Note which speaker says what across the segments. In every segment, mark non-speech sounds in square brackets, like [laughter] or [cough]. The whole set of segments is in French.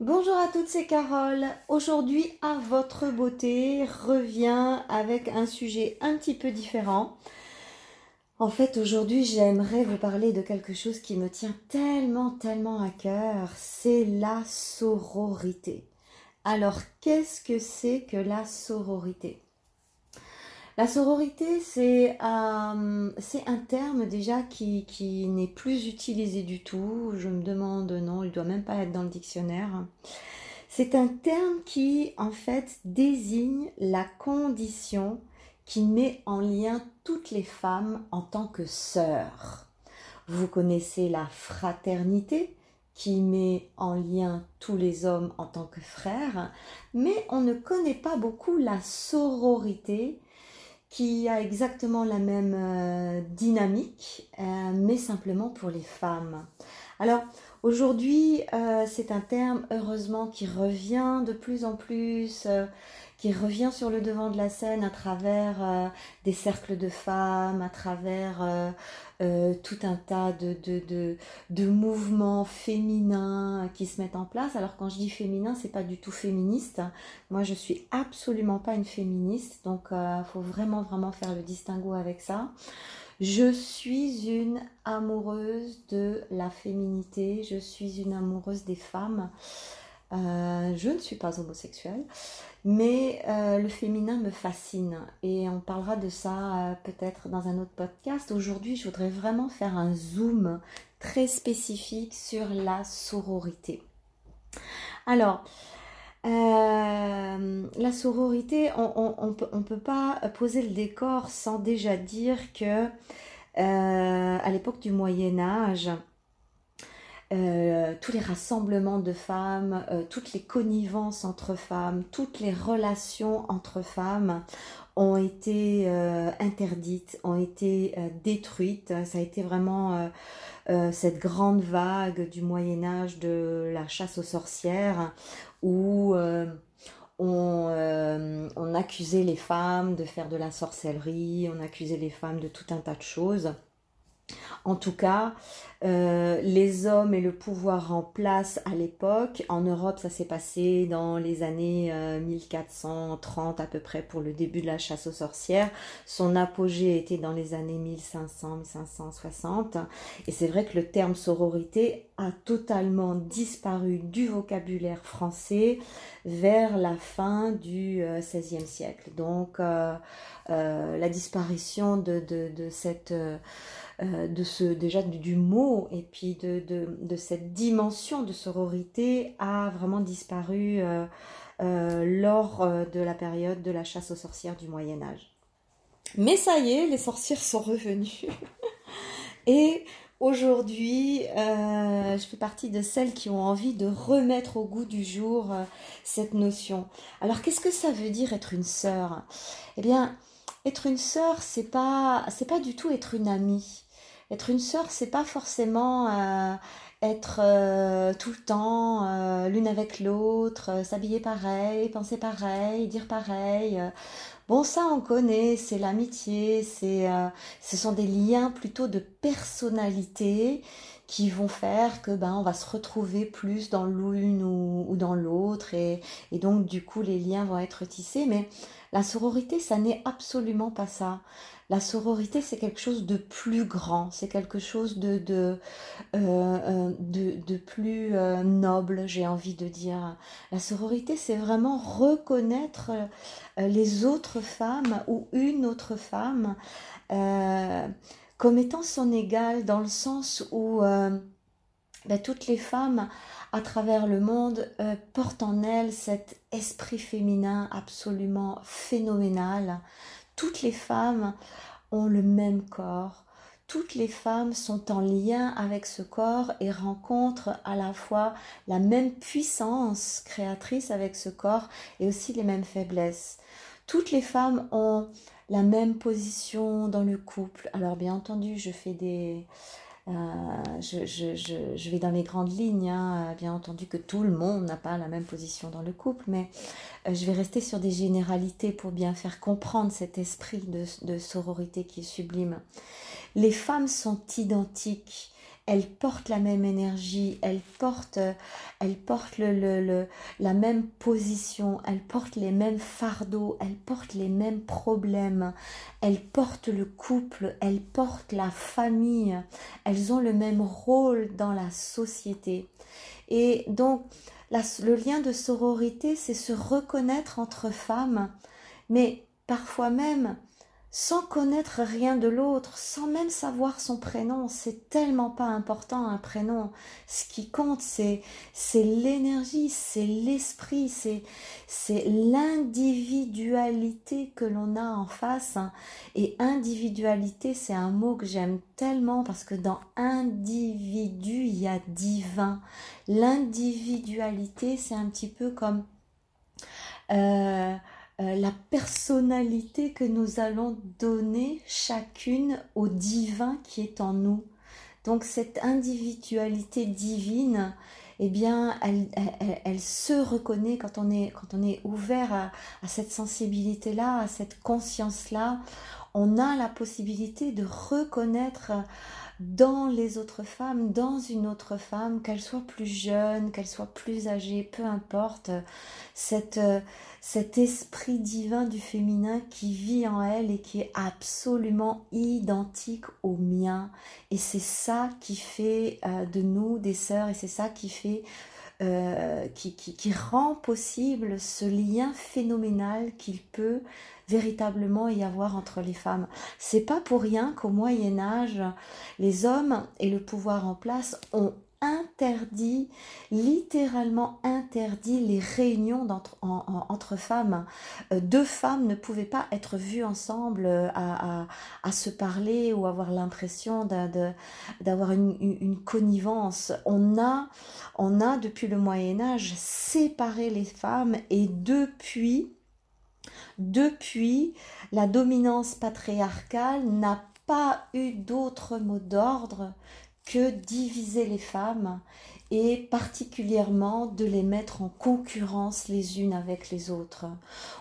Speaker 1: Bonjour à toutes, c'est Carole. Aujourd'hui, à votre beauté revient avec un sujet un petit peu différent. En fait, aujourd'hui, j'aimerais vous parler de quelque chose qui me tient tellement, tellement à cœur. C'est la sororité. Alors, qu'est-ce que c'est que la sororité? La sororité, c'est euh, un terme déjà qui, qui n'est plus utilisé du tout. Je me demande, non, il ne doit même pas être dans le dictionnaire. C'est un terme qui, en fait, désigne la condition qui met en lien toutes les femmes en tant que sœurs. Vous connaissez la fraternité qui met en lien tous les hommes en tant que frères, mais on ne connaît pas beaucoup la sororité qui a exactement la même euh, dynamique, euh, mais simplement pour les femmes. Alors aujourd'hui, euh, c'est un terme heureusement qui revient de plus en plus, qui revient sur le devant de la scène à travers des cercles de femmes, à travers euh, tout un tas de, mouvements féminins qui se mettent en place. Alors quand je dis féminin, c'est pas du tout féministe. Moi, je suis absolument pas une féministe, donc il euh, faut vraiment vraiment faire le distinguo avec ça. Je suis une amoureuse de la féminité, je suis une amoureuse des femmes. Euh, je ne suis pas homosexuelle, mais euh, le féminin me fascine et on parlera de ça euh, peut-être dans un autre podcast. Aujourd'hui, je voudrais vraiment faire un zoom très spécifique sur la sororité. Alors, la sororité, on ne peut, pas poser le décor sans déjà dire que à l'époque du Moyen Âge, euh, tous les rassemblements de femmes, euh, toutes les connivences entre femmes, toutes les relations entre femmes ont été euh, interdites, ont été détruites. Ça a été vraiment cette grande vague du Moyen Âge de la chasse aux sorcières où on, on accusait les femmes de faire de la sorcellerie, on accusait les femmes de tout un tas de choses. En tout cas, euh, les hommes et le pouvoir en place à l'époque. En Europe, ça s'est passé dans les années 1430 euh, à peu près pour le début de la chasse aux sorcières. Son apogée était dans les années 1500-1560. Et c'est vrai que le terme sororité a totalement disparu du vocabulaire français vers la fin du XVIe euh, siècle. Donc, la disparition de, de cette euh, de ce, déjà du, mot et puis de, cette dimension de sororité a vraiment disparu euh, euh, lors de la période de la chasse aux sorcières du Moyen Âge. Mais ça y est, les sorcières sont revenues. [laughs] et Aujourd'hui, je fais partie de celles qui ont envie de remettre au goût du jour cette notion. Alors, qu'est-ce que ça veut dire être une sœur? Eh bien, être une sœur, c'est pas, c'est pas du tout être une amie. Être une sœur, c'est pas forcément euh, être euh, tout le temps euh, l'une avec l'autre, s'habiller pareil, penser pareil, dire pareil. Bon, ça on connaît, c'est l'amitié, c'est, ce sont des liens plutôt de personnalité qui vont faire que ben on va se retrouver plus dans l'une ou, dans l'autre et, et donc du coup les liens vont être tissés. Mais la sororité, ça n'est absolument pas ça. La sororité, c'est quelque chose de plus grand, c'est quelque chose de, de, euh, euh, de, plus euh, noble, j'ai envie de dire. La sororité, c'est vraiment reconnaître les autres femmes ou une autre femme comme étant son égale dans le sens où ben, toutes les femmes à travers le monde portent en elles cet esprit féminin absolument phénoménal toutes les femmes ont le même corps. Toutes les femmes sont en lien avec ce corps et rencontrent à la fois la même puissance créatrice avec ce corps et aussi les mêmes faiblesses. Toutes les femmes ont la même position dans le couple. Alors bien entendu, je fais des, euh, je, vais dans les grandes lignes, hein. bien entendu que tout le monde n'a pas la même position dans le couple, mais euh, je vais rester sur des généralités pour bien faire comprendre cet esprit de sororité qui est sublime. Les femmes sont identiques elles portent la même énergie, elles portent, le, la même position, elles portent les mêmes fardeaux, elles portent les mêmes problèmes, elles portent le couple, elles portent la famille, elles ont le même rôle dans la société. Et donc, le lien de sororité, c'est se reconnaître entre femmes, mais parfois même sans connaître rien de l'autre, sans même savoir son prénom. C'est tellement pas important un prénom. Ce qui compte, c'est c'est l'énergie, c'est l'esprit, c'est c'est l'individualité que l'on a en face. Et individualité, c'est un mot que j'aime tellement parce que dans individu, il y a divin. L'individualité, c'est un petit peu comme euh, la personnalité que nous allons donner chacune au divin qui est en nous. Donc cette individualité divine, eh bien, elle, se reconnaît quand on est, quand on est ouvert à, à cette sensibilité-là, à cette conscience-là. On a la possibilité de reconnaître dans les autres femmes, dans une autre femme, qu'elle soit plus jeune, qu'elle soit plus âgée, peu importe, cette, cet esprit divin du féminin qui vit en elle et qui est absolument identique au mien. Et c'est ça qui fait euh, de nous des sœurs et c'est ça qui fait euh, qui, qui, rend possible ce lien phénoménal qu'il peut véritablement y avoir entre les femmes. C'est pas pour rien qu'au Moyen Âge, les hommes et le pouvoir en place ont interdit, littéralement interdit les réunions entre, femmes. Euh, deux femmes ne pouvaient pas être vues ensemble euh, à, se parler ou avoir l'impression d'avoir une, une, connivence. On a, on a depuis le Moyen Âge séparé les femmes et depuis depuis, la dominance patriarcale n'a pas eu d'autre mot d'ordre que diviser les femmes et particulièrement de les mettre en concurrence les unes avec les autres.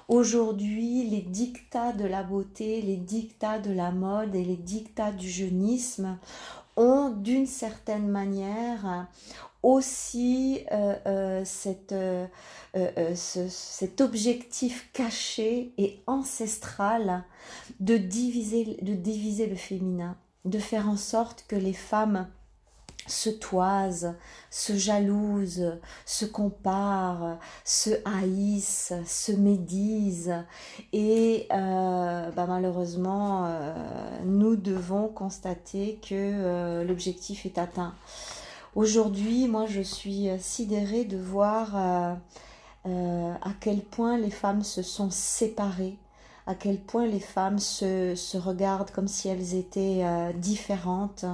Speaker 1: Aujourd'hui, les dictats de la beauté, les dictats de la mode et les dictats du jeunisme ont d'une certaine manière aussi euh, euh, euh, cet objectif caché et ancestral de diviser le féminin, de faire en sorte que les femmes se toisent, se jalousent, se comparent, se haïssent, se médisent. Et bah, malheureusement, nous devons constater que l'objectif est atteint. Aujourd'hui, moi, je suis euh, sidérée de voir euh, euh, à quel point les femmes se sont séparées, à quel point les femmes se, regardent comme si elles étaient différentes,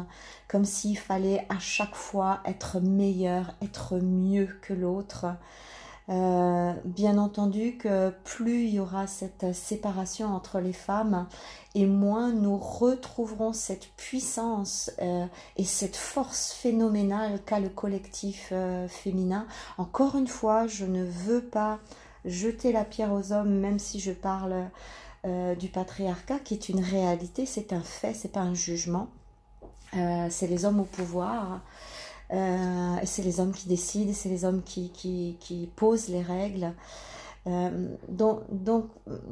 Speaker 1: comme s'il fallait à chaque fois être meilleure, être mieux que l'autre. Euh, bien entendu que plus il y aura cette séparation entre les femmes et moins nous retrouverons cette puissance euh, et cette force phénoménale qu'a le collectif euh, féminin. Encore une fois, je ne veux pas jeter la pierre aux hommes, même si je parle du patriarcat, qui est une réalité, c'est un fait, c'est pas un jugement. c'est les hommes au pouvoir euh, c'est les hommes qui décident, c'est les hommes qui, qui, posent les règles. Euh, donc,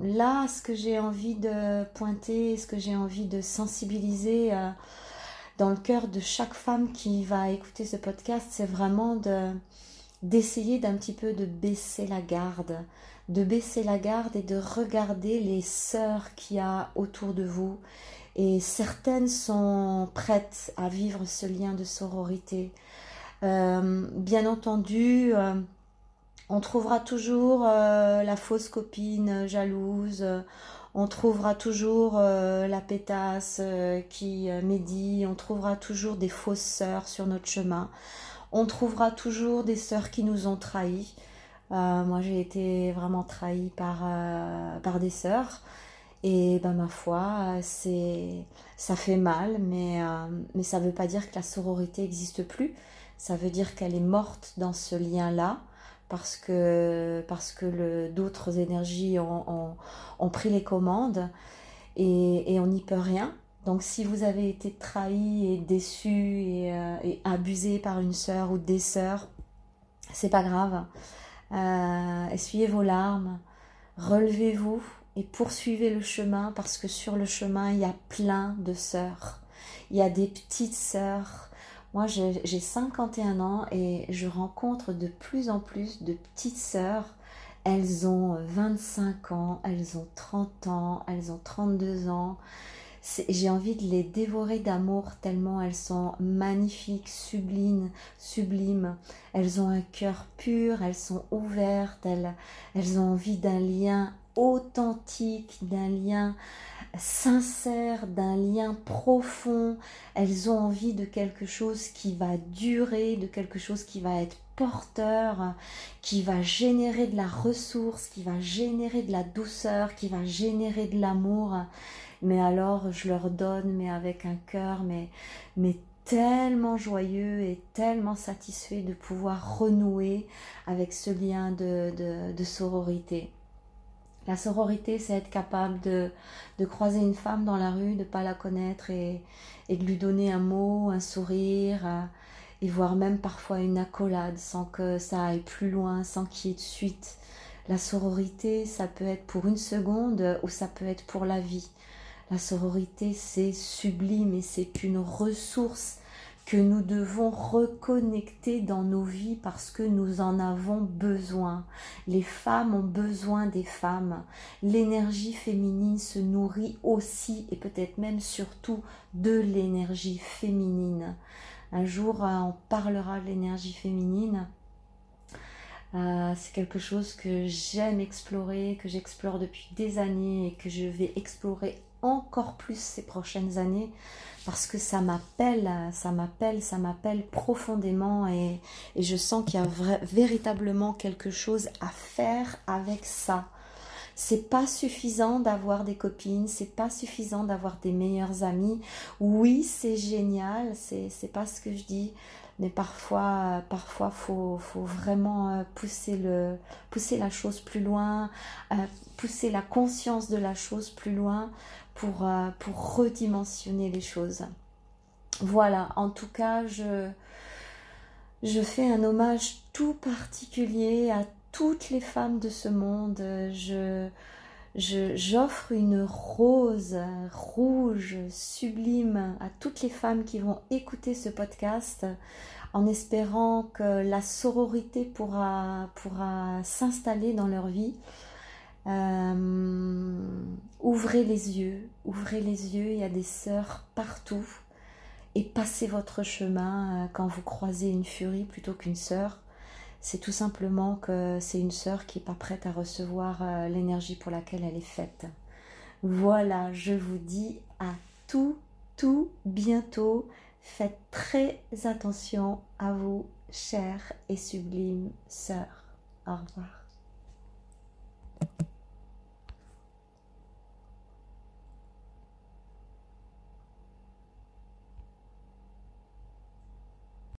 Speaker 1: là, ce que j'ai envie de pointer, ce que j'ai envie de sensibiliser euh, dans le cœur de chaque femme qui va écouter ce podcast, c'est vraiment de d'essayer d'un petit peu de baisser la garde, de baisser la garde et de regarder les sœurs qu'il y a autour de vous. Et certaines sont prêtes à vivre ce lien de sororité. Euh, bien entendu, euh, on trouvera toujours euh, la fausse copine jalouse, on trouvera toujours la pétasse qui médit, on trouvera toujours des fausses sœurs sur notre chemin, on trouvera toujours des sœurs qui nous ont trahis. Moi, j'ai été vraiment trahie par, par des sœurs. Et ben, ma foi, c'est, ça fait mal, mais, mais ça ne veut pas dire que la sororité n'existe plus ça veut dire qu'elle est morte dans ce lien-là parce que, parce que d'autres énergies ont, ont, pris les commandes et, et on n'y peut rien. Donc si vous avez été trahi et déçu et, euh, et abusé par une sœur ou des sœurs, c'est pas grave. Euh, essuyez vos larmes, relevez-vous et poursuivez le chemin parce que sur le chemin, il y a plein de sœurs. Il y a des petites sœurs. Moi, j'ai 51 ans et je rencontre de plus en plus de petites sœurs. Elles ont 25 ans, elles ont 30 ans, elles ont 32 ans j'ai envie de les dévorer d'amour tellement elles sont magnifiques, sublimes, sublimes. Elles ont un cœur pur, elles sont ouvertes, elles, elles ont envie d'un lien authentique, d'un lien sincère, d'un lien profond. Elles ont envie de quelque chose qui va durer, de quelque chose qui va être porteur, qui va générer de la ressource, qui va générer de la douceur, qui va générer de l'amour mais alors je leur donne, mais avec un cœur, mais, tellement joyeux et tellement satisfait de pouvoir renouer avec ce lien de, de, sororité. La sororité, c'est être capable de, croiser une femme dans la rue, de ne pas la connaître et, et, de lui donner un mot, un sourire, et voire même parfois une accolade sans que ça aille plus loin, sans qu'il y ait de suite. La sororité, ça peut être pour une seconde ou ça peut être pour la vie. La sororité, c'est sublime et c'est une ressource que nous devons reconnecter dans nos vies parce que nous en avons besoin. Les femmes ont besoin des femmes. L'énergie féminine se nourrit aussi et peut-être même surtout de l'énergie féminine. Un jour, euh, on parlera de l'énergie féminine. Euh, c'est quelque chose que j'aime explorer, que j'explore depuis des années et que je vais explorer encore plus ces prochaines années parce que ça m'appelle, ça m'appelle, ça m'appelle profondément et, je sens qu'il y a véritablement quelque chose à faire avec ça. C'est pas suffisant d'avoir des copines, c'est pas suffisant d'avoir des meilleurs amis. Oui, c'est génial, c'est pas ce que je dis, mais parfois, parfois faut, faut vraiment euh, pousser, la chose plus loin, euh, pousser la conscience de la chose plus loin pour, euh, pour redimensionner les choses. Voilà, en tout cas, je, je fais un hommage tout particulier à toutes les femmes de ce monde. Je, j'offre une rose rouge sublime à toutes les femmes qui vont écouter ce podcast en espérant que la sororité pourra, s'installer dans leur vie euh, ouvrez les yeux, ouvrez les yeux, il y a des sœurs partout. Et passez votre chemin euh, quand vous croisez une furie plutôt qu'une sœur. C'est tout simplement que c'est une sœur qui n'est pas prête à recevoir euh, l'énergie pour laquelle elle est faite. Voilà, je vous dis à tout, tout bientôt. Faites très attention à vous, chères et sublimes sœurs. Au revoir.